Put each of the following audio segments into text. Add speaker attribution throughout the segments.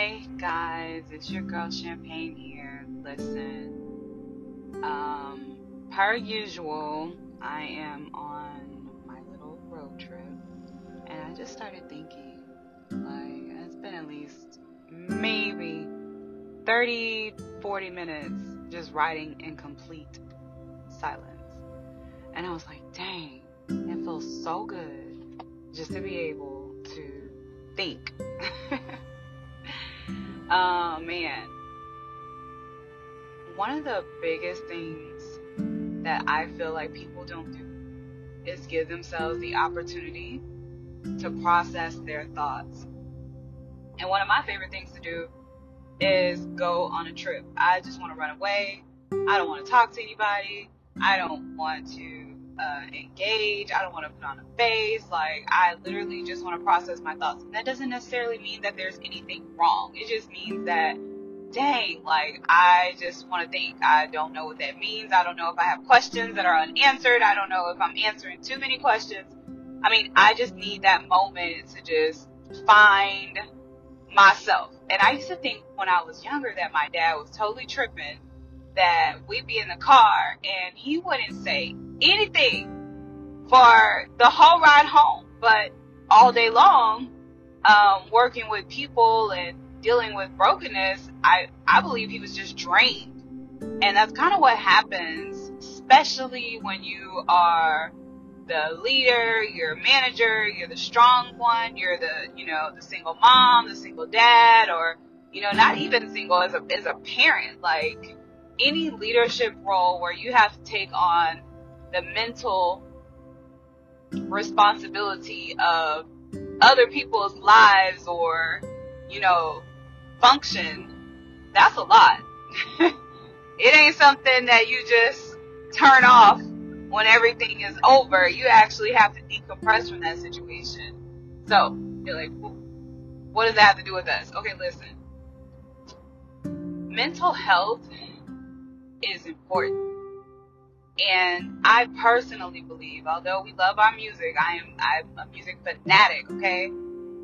Speaker 1: Hi, guys. It's your girl Champagne here. Listen, um, per usual, I am on my little road trip, and I just started thinking, like, it's been at least maybe 30, 40 minutes just riding in complete silence. And I was like, dang, it feels so good just to be able to think. Oh man. One of the biggest things that I feel like people don't do is give themselves the opportunity to process their thoughts. And one of my favorite things to do is go on a trip. I just want to run away. I don't want to talk to anybody. I don't want to uh, engage. I don't want to put on a face. Like, I literally just want to process my thoughts. And that doesn't necessarily mean that there's anything wrong. It just means that, dang, like, I just want to think. I don't know what that means. I don't know if I have questions that are unanswered. I don't know if I'm answering too many questions. I mean, I just need that moment to just find myself. And I used to think when I was younger that my dad was totally tripping that we'd be in the car and he wouldn't say anything for the whole ride home, but all day long, um, working with people and dealing with brokenness, I, I believe he was just drained. And that's kind of what happens, especially when you are the leader, you're a manager, you're the strong one, you're the, you know, the single mom, the single dad, or, you know, not even single as a, as a parent. Like, any leadership role where you have to take on the mental responsibility of other people's lives or, you know, function, that's a lot. it ain't something that you just turn off when everything is over. You actually have to decompress from that situation. So, you're like, what does that have to do with us? Okay, listen. Mental health is important. And I personally believe, although we love our music, I am I'm a music fanatic, okay?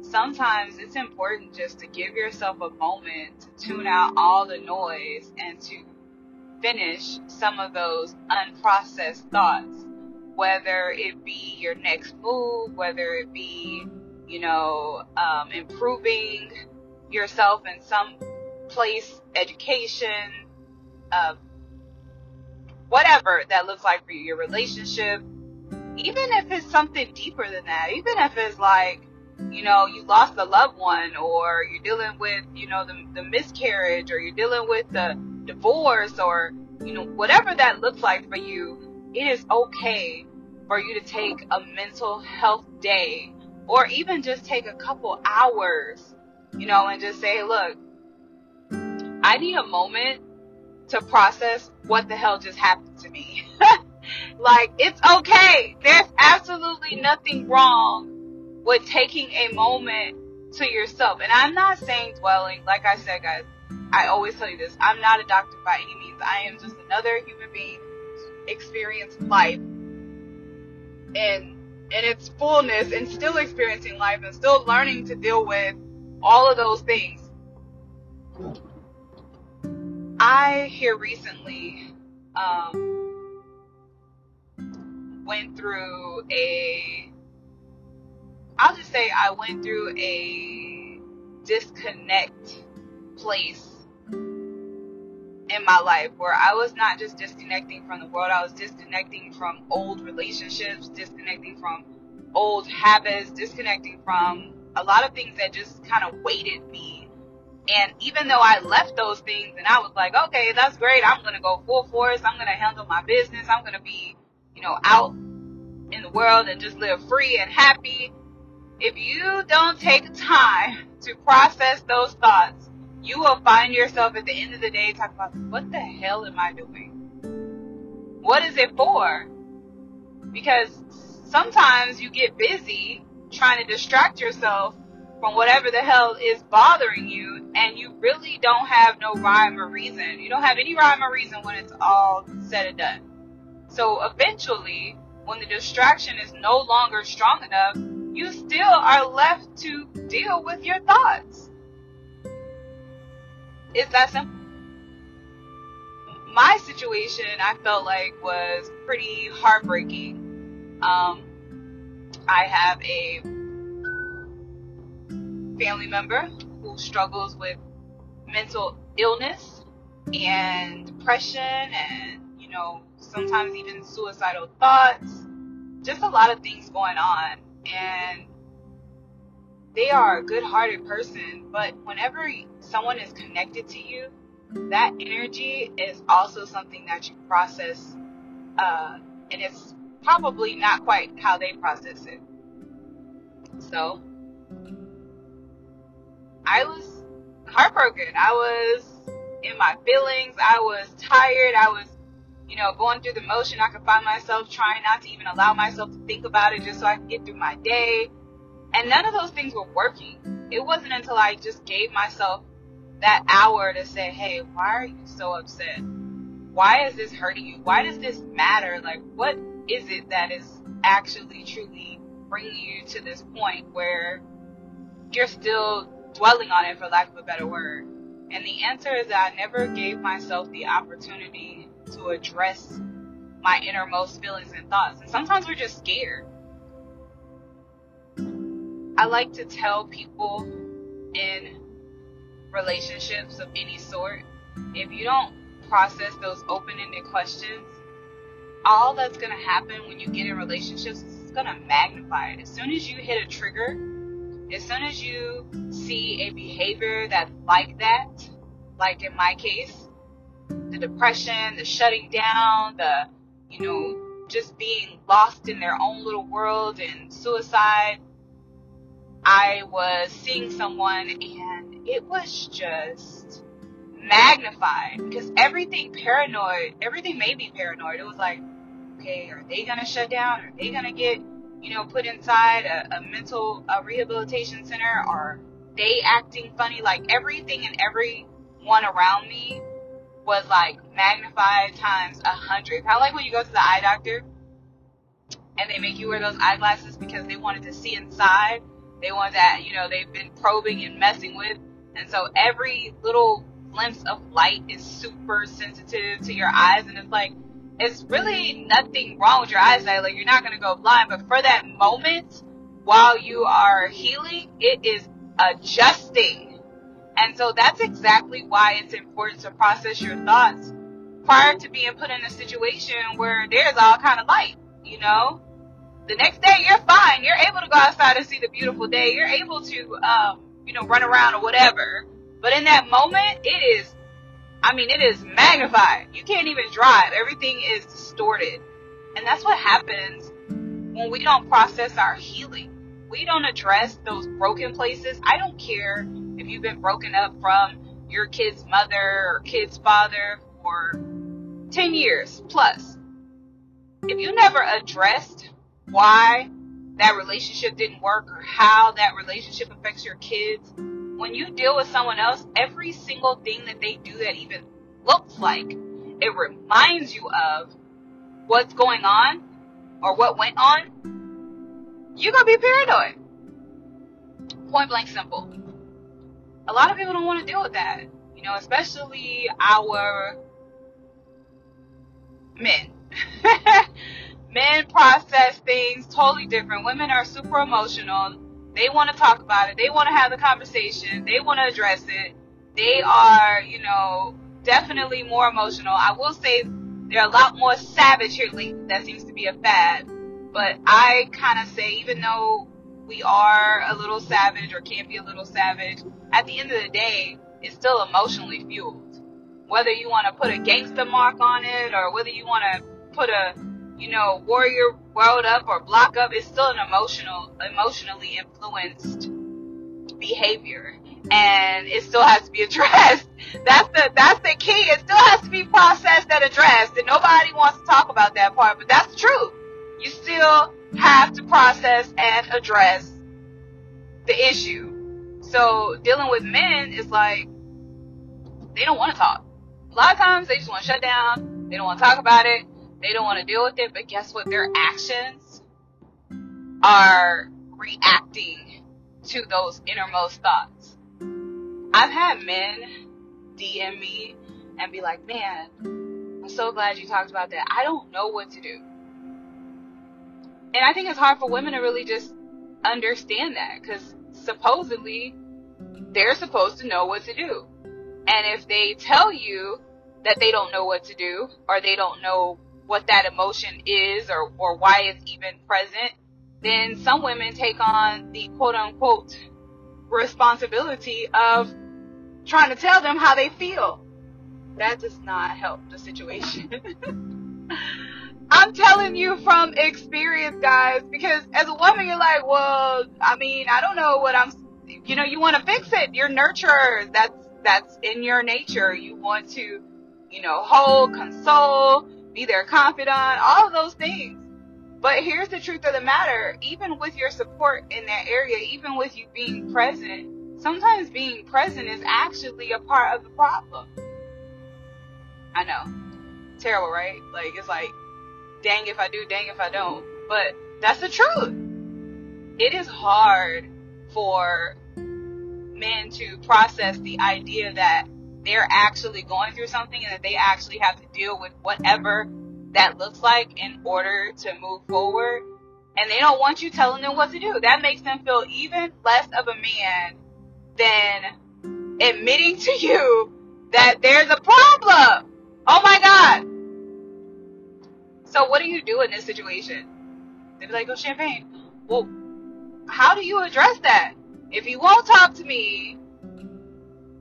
Speaker 1: Sometimes it's important just to give yourself a moment to tune out all the noise and to finish some of those unprocessed thoughts. Whether it be your next move, whether it be, you know, um, improving yourself in some place, education, uh, whatever that looks like for you, your relationship, even if it's something deeper than that, even if it's like, you know, you lost a loved one or you're dealing with, you know, the, the miscarriage or you're dealing with the divorce or, you know, whatever that looks like for you, it is okay for you to take a mental health day or even just take a couple hours, you know, and just say, look, I need a moment to process what the hell just happened to me. like, it's okay. There's absolutely nothing wrong with taking a moment to yourself. And I'm not saying dwelling, like I said, guys, I always tell you this. I'm not a doctor by any means. I am just another human being experiencing life and in its fullness and still experiencing life and still learning to deal with all of those things. I here recently um, went through a. I'll just say I went through a disconnect place in my life where I was not just disconnecting from the world, I was disconnecting from old relationships, disconnecting from old habits, disconnecting from a lot of things that just kind of weighted me and even though I left those things and I was like, okay, that's great. I'm going to go full force. I'm going to handle my business. I'm going to be, you know, out in the world and just live free and happy. If you don't take time to process those thoughts, you will find yourself at the end of the day talking about, what the hell am I doing? What is it for? Because sometimes you get busy trying to distract yourself from whatever the hell is bothering you and you really don't have no rhyme or reason. You don't have any rhyme or reason when it's all said and done. So eventually, when the distraction is no longer strong enough, you still are left to deal with your thoughts. It's that simple. My situation, I felt like, was pretty heartbreaking. Um, I have a family member who struggles with mental illness and depression and, you know, sometimes even suicidal thoughts. Just a lot of things going on. And they are a good hearted person, but whenever someone is connected to you, that energy is also something that you process, uh, and it's probably not quite how they process it. So, I was heartbroken. I was in my feelings. I was tired. I was, you know, going through the motion. I could find myself trying not to even allow myself to think about it just so I could get through my day. And none of those things were working. It wasn't until I just gave myself that hour to say, hey, why are you so upset? Why is this hurting you? Why does this matter? Like, what is it that is actually truly bringing you to this point where you're still dwelling on it, for lack of a better word? And the answer is that I never gave myself the opportunity to address my innermost feelings and thoughts. And sometimes we're just scared. I like to tell people in relationships of any sort, if you don't process those open ended questions, all that's going to happen when you get in relationships is it's going to magnify it. As soon as you hit a trigger, as soon as you see a behavior that's like that, like in my case, the depression, the shutting down, the, you know, just being lost in their own little world and suicide, I was seeing someone and it was just magnified because everything paranoid, everything made me paranoid. It was like, okay, are they going to shut down? Are they going to get, you know, put inside a, a mental a rehabilitation center? Are they acting funny? Like everything and everyone around me was like magnified times a hundred. Kind of like when you go to the eye doctor and they make you wear those eyeglasses because they wanted to see inside they want that, you know, they've been probing and messing with. And so every little glimpse of light is super sensitive to your eyes. And it's like, it's really nothing wrong with your eyesight. Like, you're not to go blind. But for that moment, while you are healing, it is adjusting. And so that's exactly why it's important to process your thoughts prior to being put in a situation where there's all kind of light, you know? the next day you're fine. You're able to go outside and see the beautiful day. You're able to, um, you know, run around or whatever. But in that moment, it is, I mean, it is magnified. You can't even drive. Everything is distorted. And that's what happens when we don't process our healing. We don't address those broken places. I don't care if you've been broken up from your kid's mother or kid's father for 10 years plus. If you never addressed why that relationship didn't work or how that relationship affects your kids. When you deal with someone else, every single thing that they do that even looks like it reminds you of what's going on or what went on, you're gonna be paranoid. Point blank simple. A lot of people don't want to deal with that, you know, especially our men. men process things totally different. Women are super emotional. They want to talk about it. They want to have the conversation. They want to address it. They are, you know, definitely more emotional. I will say they're a lot more savage here lately. That seems to be a fad. But I kind of say, even though we are a little savage or can be a little savage, at the end of the day, it's still emotionally fueled. Whether you want to put a gangster mark on it or whether you want to put a you know, warrior world up or block up, it's still an emotional, emotionally influenced behavior. And it still has to be addressed. That's the, that's the key. It still has to be processed and addressed. And nobody wants to talk about that part, but that's true. You still have to process and address the issue. So dealing with men is like, they don't want to talk. A lot of times they just want to shut down. They don't want to talk about it they don't want to deal with it, but guess what? Their actions are reacting to those innermost thoughts. I've had men DM me and be like, man, I'm so glad you talked about that. I don't know what to do. And I think it's hard for women to really just understand that because supposedly they're supposed to know what to do. And if they tell you that they don't know what to do or they don't know what that emotion is or, or why it's even present, then some women take on the quote unquote responsibility of trying to tell them how they feel. That does not help the situation. I'm telling you from experience, guys, because as a woman, you're like, well, I mean, I don't know what I'm, you know, you want to fix it. You're nurturer. That's, that's in your nature. You want to, you know, hold, console, be their confidant, all of those things. But here's the truth of the matter. Even with your support in that area, even with you being present, sometimes being present is actually a part of the problem. I know. Terrible, right? Like, it's like, dang if I do, dang if I don't. But that's the truth. It is hard for men to process the idea that they're actually going through something and that they actually have to deal with whatever that looks like in order to move forward. And they don't want you telling them what to do. That makes them feel even less of a man than admitting to you that there's a problem. Oh my God. So what do you do in this situation? They'd be like, oh, champagne. Well, how do you address that? If he won't talk to me,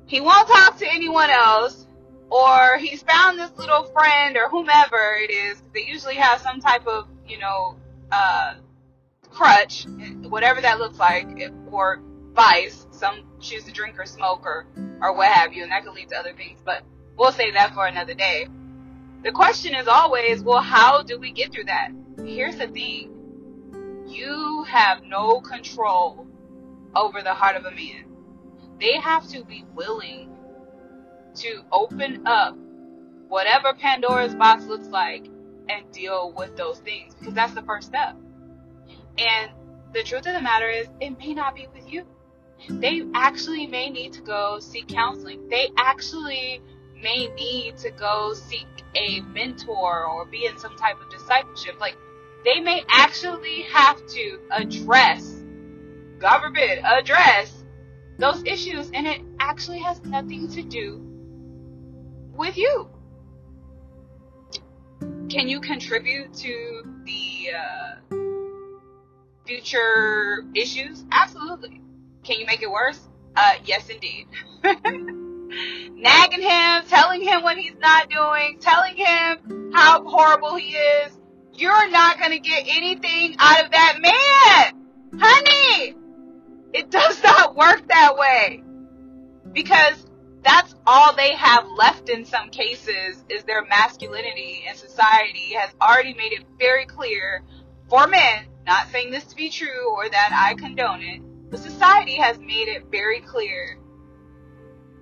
Speaker 1: he won't talk to anyone else, or he's found this little friend or whomever it is. They usually have some type of, you know, uh, crutch, whatever that looks like, or vice. Some choose to drink or smoke or, or what have you, and that could lead to other things. But we'll save that for another day. The question is always, well, how do we get through that? Here's the thing. You have no control over the heart of a man. They have to be willing to open up whatever Pandora's box looks like and deal with those things because that's the first step. And the truth of the matter is, it may not be with you. They actually may need to go seek counseling. They actually may need to go seek a mentor or be in some type of discipleship. Like, they may actually have to address, God forbid, address those issues, and it actually has nothing to do with you. Can you contribute to the uh, future issues? Absolutely. Can you make it worse? Uh, yes, indeed. Nagging him, telling him what he's not doing, telling him how horrible he is. You're not going to get anything out of that man. Honey, it does not work that way. Because that's all they have left in some cases is their masculinity and society has already made it very clear for men, not saying this to be true or that I condone it, but society has made it very clear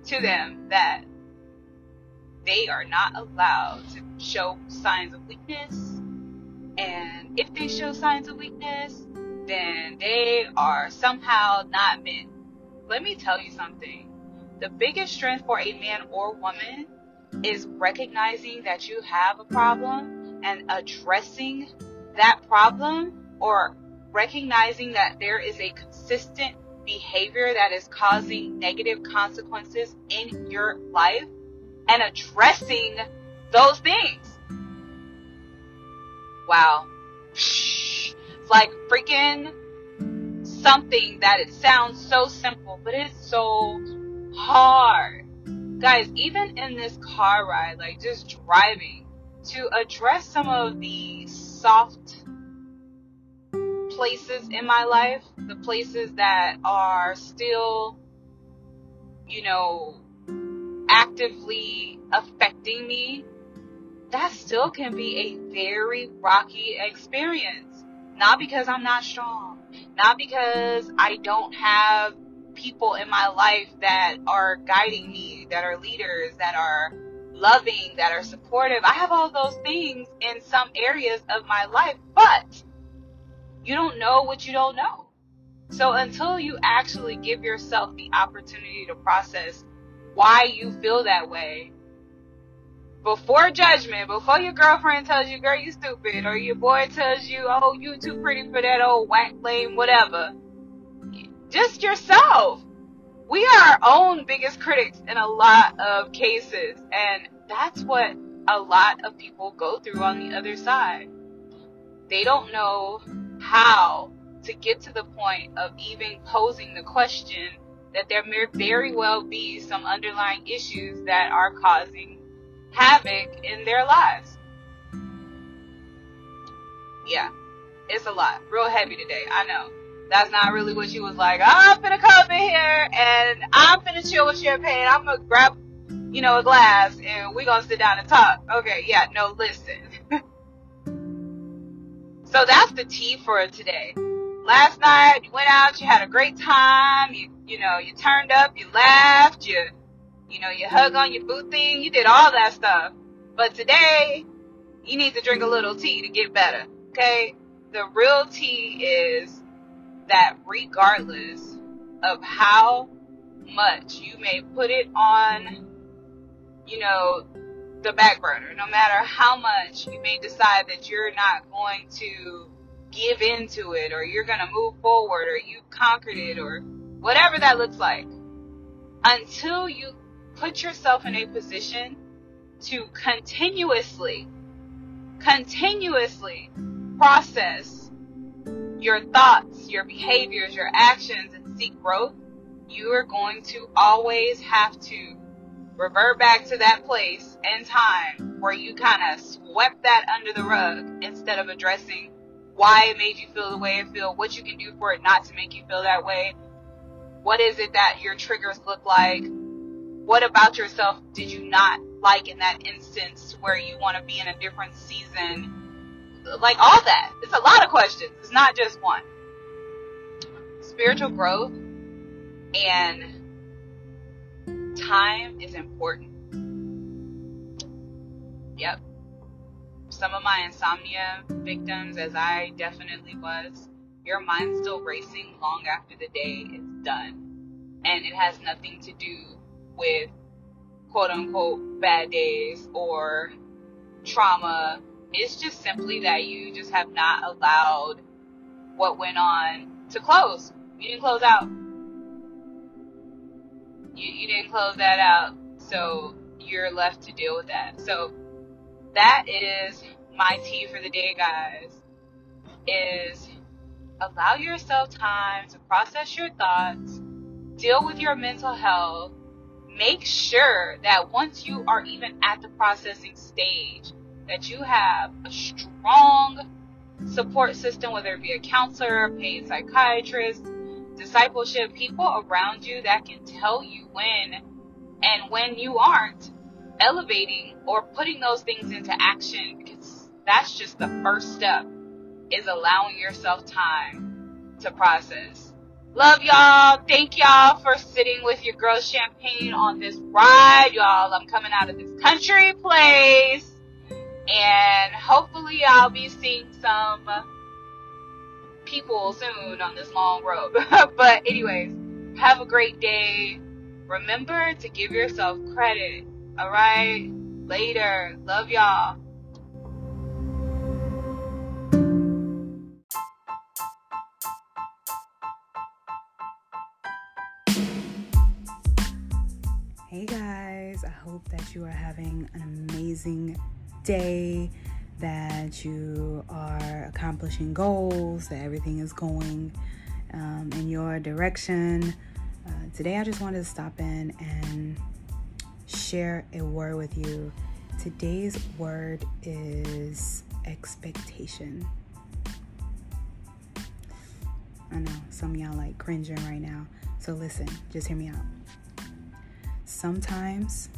Speaker 1: to them that they are not allowed to show signs of weakness. And if they show signs of weakness, then they are somehow not men. Let me tell you something the biggest strength for a man or woman is recognizing that you have a problem and addressing that problem or recognizing that there is a consistent behavior that is causing negative consequences in your life and addressing those things. Wow. It's like freaking something that it sounds so simple, but it's so hard. Guys, even in this car ride, like just driving, to address some of the soft places in my life, the places that are still, you know, actively affecting me, that still can be a very rocky experience. Not because I'm not strong, not because I don't have people in my life that are guiding me, that are leaders, that are loving, that are supportive. I have all those things in some areas of my life, but you don't know what you don't know. So until you actually give yourself the opportunity to process why you feel that way before judgment, before your girlfriend tells you, girl, you stupid, or your boy tells you, oh, you too pretty for that old whack lame, whatever. Just yourself. We are our own biggest critics in a lot of cases, and that's what a lot of people go through on the other side. They don't know how to get to the point of even posing the question that there may very well be some underlying issues that are causing havoc in their lives. Yeah, it's a lot. Real heavy today, I know. That's not really what she was like. Oh, I'm finna come in here and I'm finna chill with champagne. I'm gonna grab, you know, a glass and we gonna sit down and talk. Okay, yeah, no, listen. so that's the tea for today. Last night you went out, you had a great time, you, you know, you turned up, you laughed, you you know, you hug on your boo thing, you did all that stuff. But today, you need to drink a little tea to get better. Okay? The real tea is that regardless of how much you may put it on, you know, the back burner, no matter how much you may decide that you're not going to give into it or you're going to move forward or you've conquered it or whatever that looks like, until you put yourself in a position to continuously, continuously process your thoughts, your behaviors, your actions, and seek growth, you are going to always have to revert back to that place and time where you kind of swept that under the rug instead of addressing why it made you feel the way it feel, what you can do for it not to make you feel that way. What is it that your triggers look like? What about yourself did you not like in that instance where you want to be in a different season? Like all that. It's a lot of questions. It's not just one. Spiritual growth and time is important. Yep. Some of my insomnia victims, as I definitely was, your mind's still racing long after the day is done. And it has nothing to do with quote unquote bad days or trauma. It's just simply that you just have not allowed what went on to close. You didn't close out. You, you didn't close that out. So you're left to deal with that. So that is my tea for the day, guys, is allow yourself time to process your thoughts, deal with your mental health, make sure that once you are even at the processing stage, that you have a strong support system, whether it be a counselor, paid psychiatrist, discipleship, people around you that can tell you when and when you aren't elevating or putting those things into action because that's just the first step is allowing yourself time to process. Love y'all. Thank y'all for sitting with your girl Champagne on this ride, y'all. I'm coming out of this country place. And hopefully I'll be seeing some people soon on this long road. but anyways, have a great day. Remember to give yourself credit. Alright? Later. Love y'all.
Speaker 2: Hope that you are having an amazing day, that you are accomplishing goals, that everything is going um, in your direction. Uh, today, I just wanted to stop in and share a word with you. Today's word is expectation. I know some y'all like cringing right now. So listen, just hear me out sometimes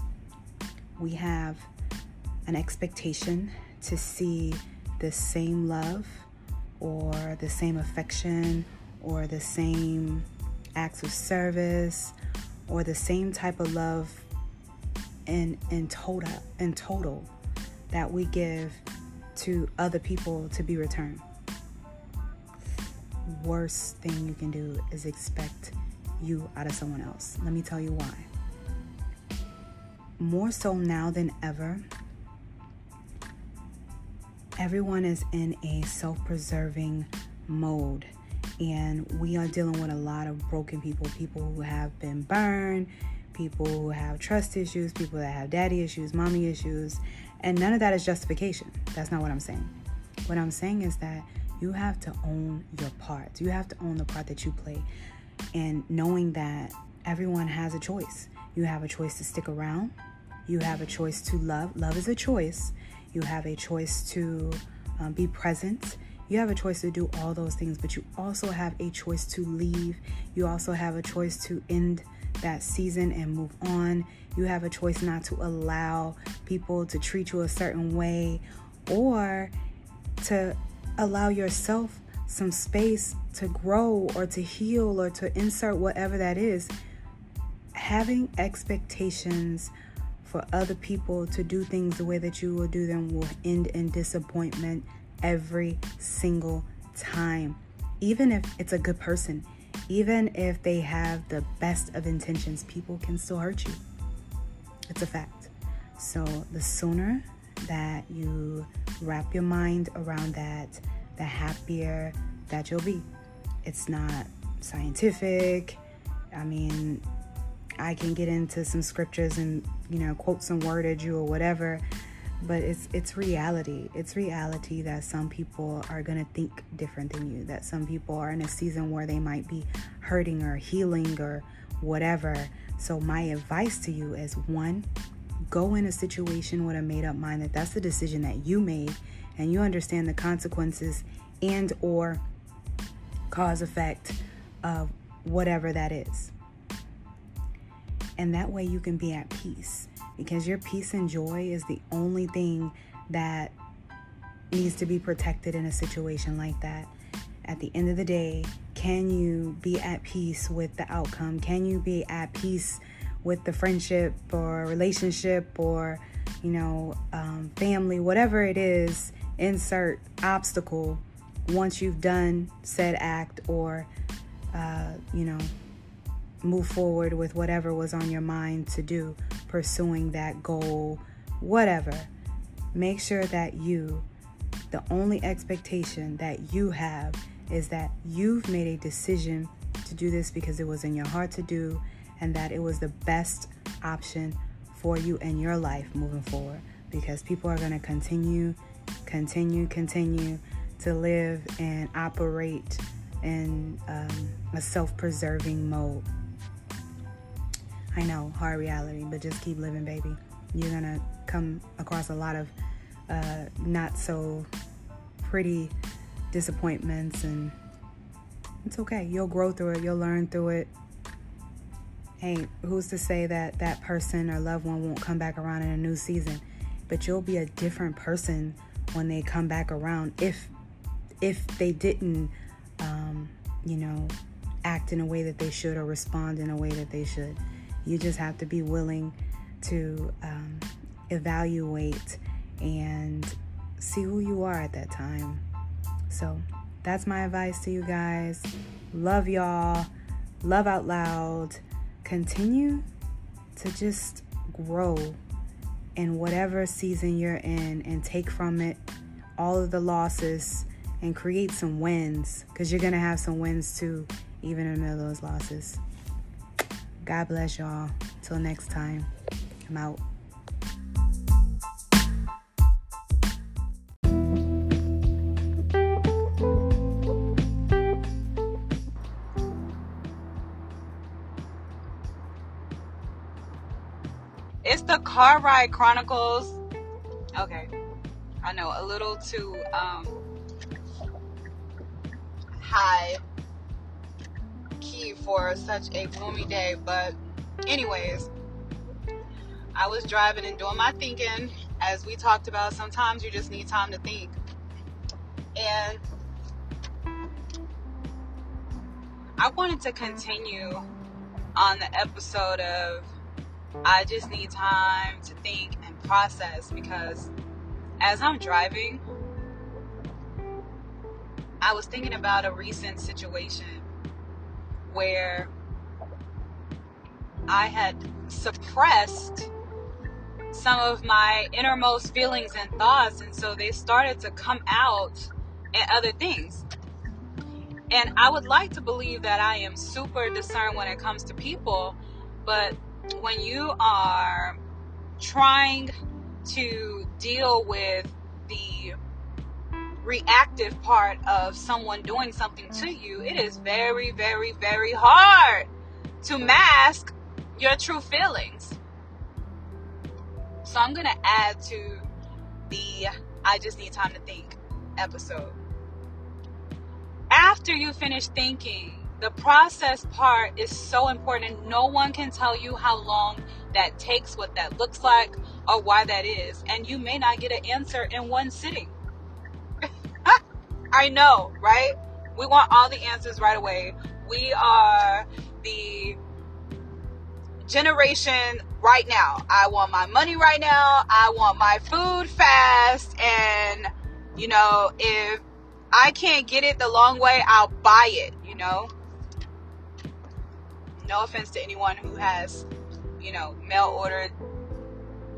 Speaker 2: we have an expectation to see the same love or the same affection or the same acts of service or the same type of love in in total in total that we give to other people to be returned. Worst thing you can do is expect you out of someone else. Let me tell you why more so now than ever, everyone is in a self preserving mode. And we are dealing with a lot of broken people, people who have been burned, people who have trust issues, people that have daddy issues, mommy issues. And none of that is justification. That's not what I'm saying. What I'm saying is that you have to own your part, You have to own the part that you play. And knowing that everyone has a choice. You have a choice to stick around. You have a choice to love. Love is a choice. You have a choice to um, be present. You have a choice to do all those things, but you also have a choice to leave. You also have a choice to end that season and move on. You have a choice not to allow people to treat you a certain way or to allow yourself some space to grow or to heal or to insert whatever that is. Having expectations for other people to do things the way that you will do them will end in disappointment every single time. Even if it's a good person, even if they have the best of intentions, people can still hurt you. It's a fact. So the sooner that you wrap your mind around that, the happier that you'll be. It's not scientific. I mean, I can get into some scriptures and, you know, quote some wordage or whatever, but it's it's reality. It's reality that some people are to think different than you, that some people are in a season where they might be hurting or healing or whatever. So my advice to you is one, go in a situation with a made up mind that that's the decision that you made and you understand the consequences and or cause effect of whatever that is. And that way you can be at peace because your peace and joy is the only thing that needs to be protected in a situation like that. At the end of the day, can you be at peace with the outcome? Can you be at peace with the friendship or relationship or, you know, um, family, whatever it is? Insert obstacle once you've done said act or, uh, you know, move forward with whatever was on your mind to do, pursuing that goal, whatever. Make sure that you, the only expectation that you have is that you've made a decision to do this because it was in your heart to do and that it was the best option for you in your life moving forward because people are going to continue, continue, continue to live and operate in um, a self preserving mode. I know, hard reality, but just keep living, baby. You're gonna come across a lot of uh, not so pretty disappointments, and it's okay. You'll grow through it, you'll learn through it. Hey, who's to say that that person or loved one won't come back around in a new season? But you'll be a different person when they come back around if if they didn't, um, you know, act in a way that they should or respond in a way that they should. You just have to be willing to um, evaluate and see who you are at that time. So that's my advice to you guys. Love y'all. Love out loud. Continue to just grow in whatever season you're in and take from it all of the losses and create some wins because you're going to have some wins too, even in the middle of those losses. God bless y'all. Till next time, I'm out.
Speaker 1: It's the Car Ride Chronicles. Okay. I know, a little too um, high for such a gloomy day. But, anyways, I was driving and doing my thinking. As we talked about, sometimes you just need time to think. And I wanted to continue on the episode of I just need time to think and process because as I'm driving, I was thinking about a recent situation where I had suppressed some of my innermost feelings and thoughts. And so they started to come out in other things. And I would like to believe that I am super discerned when it comes to people, but when you are trying to deal with the reactive part of someone doing something to you, it is very, very, very hard to mask your true feelings. So I'm going to add to the I just need time to think episode. After you finish thinking, the process part is so important no one can tell you how long that takes, what that looks like, or why that is. And you may not get an answer in one sitting. I know, right? We want all the answers right away. We are the generation right now. I want my money right now. I want my food fast. And, you know, if I can't get it the long way, I'll buy it, you know? No offense to anyone who has, you know, mail ordered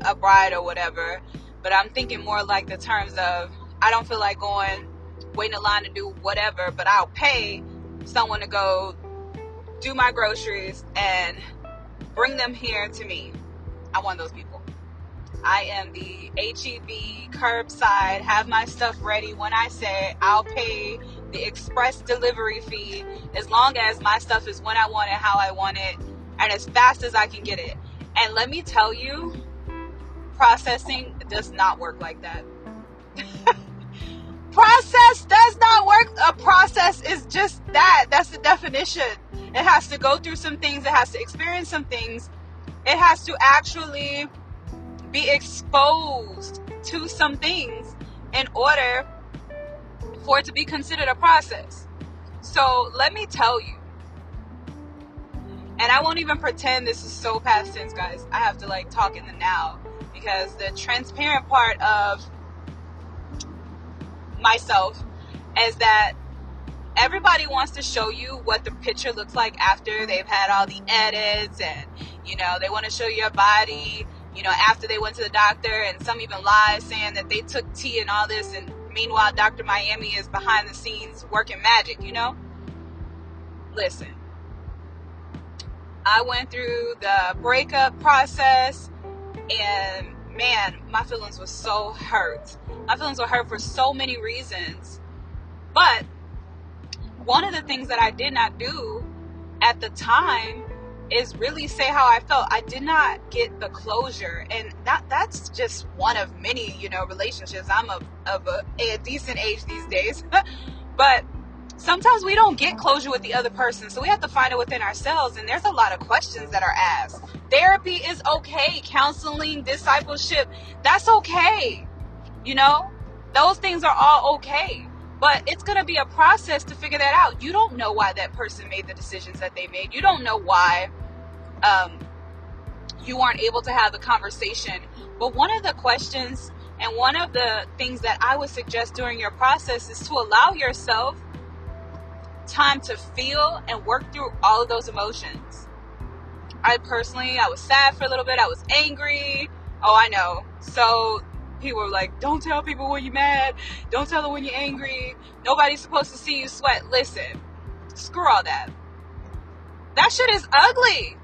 Speaker 1: a bride or whatever, but I'm thinking more like the terms of I don't feel like going, waiting in line to do whatever, but I'll pay someone to go do my groceries and bring them here to me. I'm one of those people. I am the HEB curbside, have my stuff ready when I say I'll pay the express delivery fee as long as my stuff is when I want it, how I want it, and as fast as I can get it. And let me tell you, processing does not work like that. Process does not work. A process is just that. That's the definition. It has to go through some things, it has to experience some things, it has to actually be exposed to some things in order for it to be considered a process. So let me tell you, and I won't even pretend this is so past tense, guys. I have to like talk in the now because the transparent part of myself is that everybody wants to show you what the picture looks like after they've had all the edits and you know they want to show your body you know after they went to the doctor and some even lies saying that they took tea and all this and meanwhile dr miami is behind the scenes working magic you know? Listen. I went through the breakup process and man my feelings were so hurt my feelings were hurt for so many reasons but one of the things that I did not do at the time is really say how I felt. I did not get the closure, and that that's just one of many, you know, relationships. I'm of of a, a decent age these days, but sometimes we don't get closure with the other person, so we have to find it within ourselves. And there's a lot of questions that are asked. Therapy is okay. Counseling, discipleship, that's okay. You know, those things are all okay. But it's going to be a process to figure that out. You don't know why that person made the decisions that they made. You don't know why um, you aren't able to have the conversation. But one of the questions and one of the things that I would suggest during your process is to allow yourself time to feel and work through all of those emotions. I personally, I was sad for a little bit. I was angry. Oh, I know. So people were like, don't tell people when you're mad. Don't tell them when you're angry. Nobody's supposed to see you sweat. Listen, screw all that. That shit is ugly.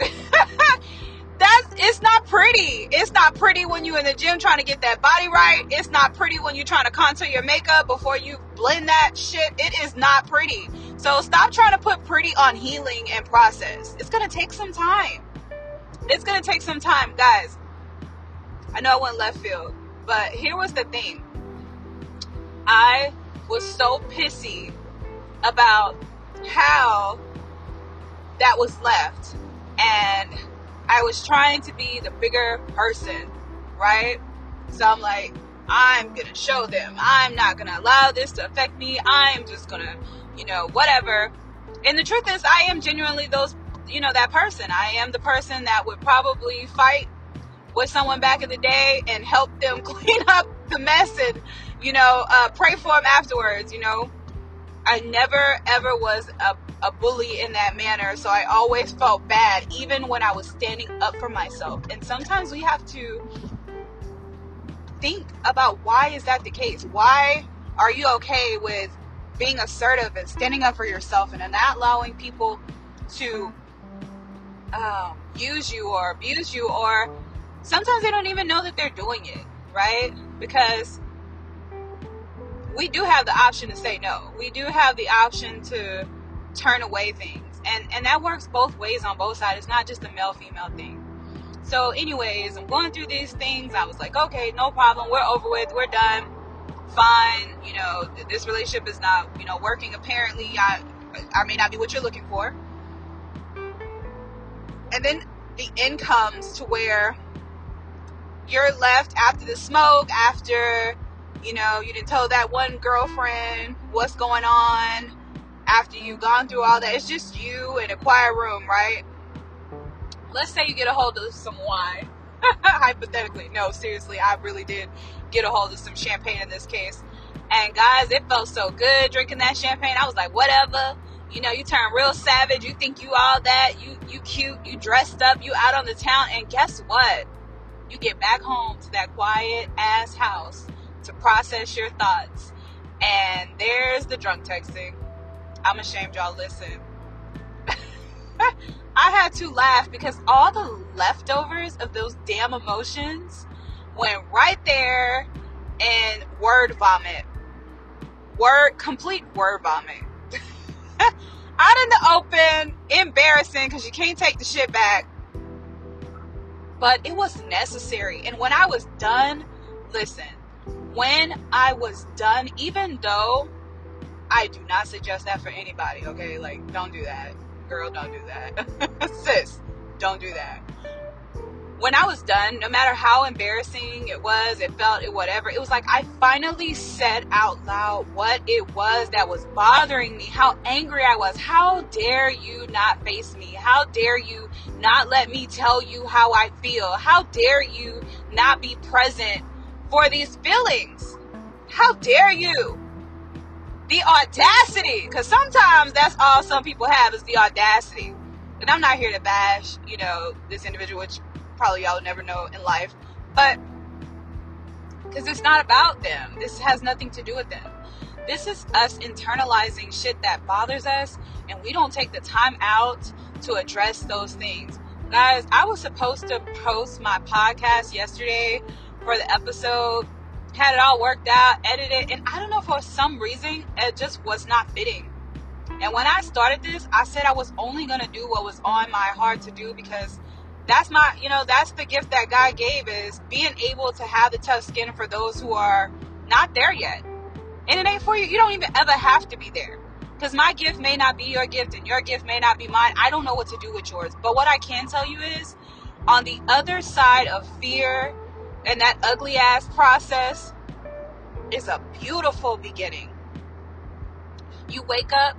Speaker 1: That's it's not pretty. It's not pretty when you're in the gym trying to get that body right. It's not pretty when you're trying to contour your makeup before you blend that shit. It is not pretty. So stop trying to put pretty on healing and process. It's gonna take some time. It's gonna take some time, guys. I know I went left field, but here was the thing. I was so pissy about how that was left. And I was trying to be the bigger person, right? So I'm like, I'm gonna show them. I'm not gonna allow this to affect me. I'm just gonna, you know, whatever. And the truth is, I am genuinely those, you know, that person. I am the person that would probably fight with someone back in the day and help them clean up the mess and, you know, uh, pray for them afterwards, you know. I never ever was a, a bully in that manner, so I always felt bad, even when I was standing up for myself. And sometimes we have to think about why is that the case? Why are you okay with being assertive and standing up for yourself and not allowing people to um, use you or abuse you or sometimes they don't even know that they're doing it, right? Because we do have the option to say no. We do have the option to turn away things. And and that works both ways on both sides. It's not just a male female thing. So anyways, I'm going through these things. I was like, okay, no problem. We're over with. We're done. Fine. You know, this relationship is not, you know, working apparently. I I may not be what you're looking for. And then the end comes to where you're left after the smoke, after, you know, you didn't tell that one girlfriend what's going on, after you've gone through all that. It's just you in a quiet room, right? Let's say you get a hold of some wine. Hypothetically. No, seriously, I really did get a hold of some champagne in this case. And guys, it felt so good drinking that champagne. I was like, whatever. You know, you turn real savage. You think you all that. You you cute. You dressed up. You out on the town. And guess what? You get back home to that quiet ass house to process your thoughts. And there's the drunk texting. I'm ashamed y'all listen. I had to laugh because all the leftovers of those damn emotions went right there in word vomit. Word, complete word vomit. Out in the open, embarrassing because you can't take the shit back. But it was necessary. And when I was done, listen, when I was done, even though I do not suggest that for anybody, okay? Like, don't do that. Girl, don't do that. Sis, don't do that when I was done, no matter how embarrassing it was, it felt, it whatever, it was like I finally said out loud what it was that was bothering me, how angry I was. How dare you not face me? How dare you not let me tell you how I feel? How dare you not be present for these feelings? How dare you? The audacity, because sometimes that's all some people have is the audacity. And I'm not here to bash, you know, this individual, which probably y'all will never know in life. But because it's not about them. This has nothing to do with them. This is us internalizing shit that bothers us, and we don't take the time out to address those things. Guys, I was supposed to post my podcast yesterday for the episode, had it all worked out, edited, and I don't know for some reason it just was not fitting. And when I started this, I said I was only gonna do what was on my heart to do because that's my you know that's the gift that god gave is being able to have the tough skin for those who are not there yet. And it ain't for you. You don't even ever have to be there. Because my gift may not be your gift and your gift may not be mine. I don't know what to do with yours. But what i can tell you is on the other side of fear and that ugly ass process is a beautiful beginning you wake up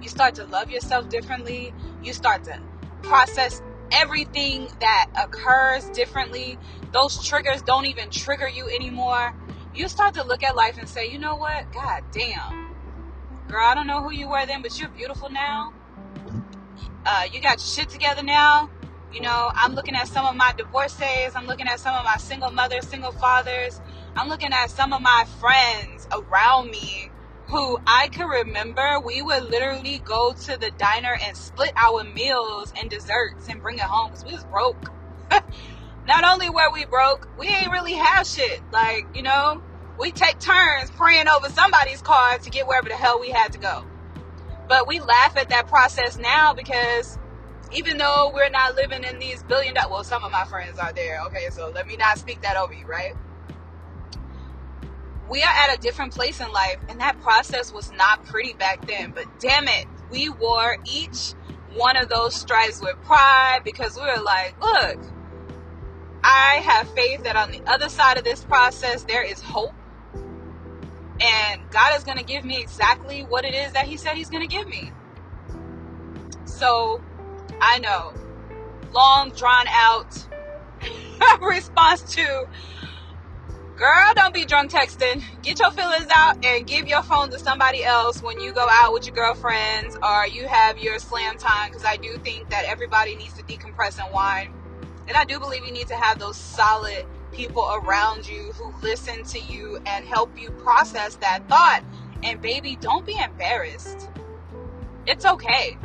Speaker 1: you start to love yourself differently you start to process everything that occurs differently. Those triggers don't even trigger you anymore. You start to look at life and say, you know what? God damn. Girl, I don't know who you were then, but you're beautiful now. Uh, you got your shit together now. You know, I'm looking at some of my divorcees. I'm looking at some of my single mothers, single fathers. I'm looking at some of my friends around me who I can remember we would literally go to the diner and split our meals and desserts and bring it home because we was broke. Not only were we broke, we ain't really have shit. Like, you know, we take turns praying over somebody's car to get wherever the hell we had to go. But we laugh at that process now because even though we're not living in these billion dollar, well, some of my friends are there. Okay, so let me not speak that over you, right? we are at a different place in life and that process was not pretty back then but damn it we wore each one of those stripes with pride because we were like look i have faith that on the other side of this process there is hope and god is going to give me exactly what it is that he said he's going to give me so i know long drawn out response to Girl, don't be drunk texting. Get your feelings out and give your phone to somebody else when you go out with your girlfriends or you have your slam time. Because I do think that everybody needs to decompress and wine. And I do believe you need to have those solid people around you who listen to you and help you process that thought. And baby, don't be embarrassed. It's okay.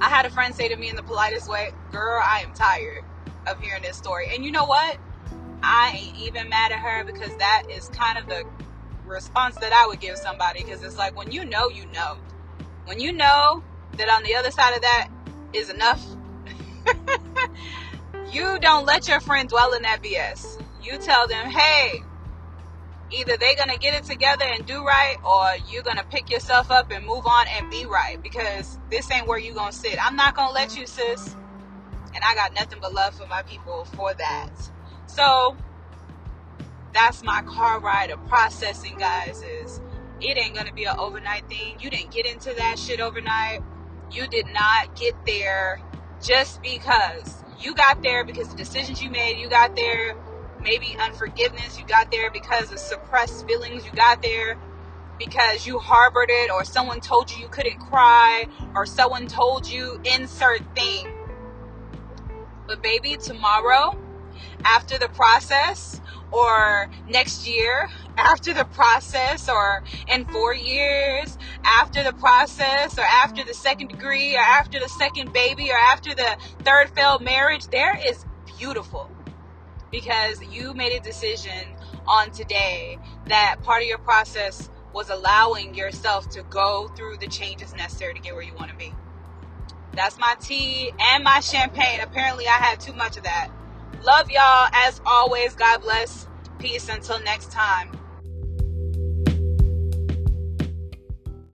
Speaker 1: I had a friend say to me in the politest way, Girl, I am tired of hearing this story. And you know what? I ain't even mad at her because that is kind of the response that I would give somebody because it's like when you know, you know. When you know that on the other side of that is enough, you don't let your friend dwell in that BS. You tell them, hey, either they're going to get it together and do right or you're going to pick yourself up and move on and be right because this ain't where you're going to sit. I'm not going to let you, sis. And I got nothing but love for my people for that. So that's my car ride of processing, guys. Is it ain't gonna be an overnight thing. You didn't get into that shit overnight. You did not get there just because. You got there because the decisions you made. You got there maybe unforgiveness. You got there because of suppressed feelings. You got there because you harbored it, or someone told you you couldn't cry, or someone told you insert thing. But baby, tomorrow after the process or next year after the process or in four years after the process or after the second degree or after the second baby or after the third failed marriage, there is beautiful because you made a decision on today that part of your process was allowing yourself to go through the changes necessary to get where you want to be. That's my tea and my champagne. Apparently, I had too much of that. Love y'all as always. God bless. Peace until next time.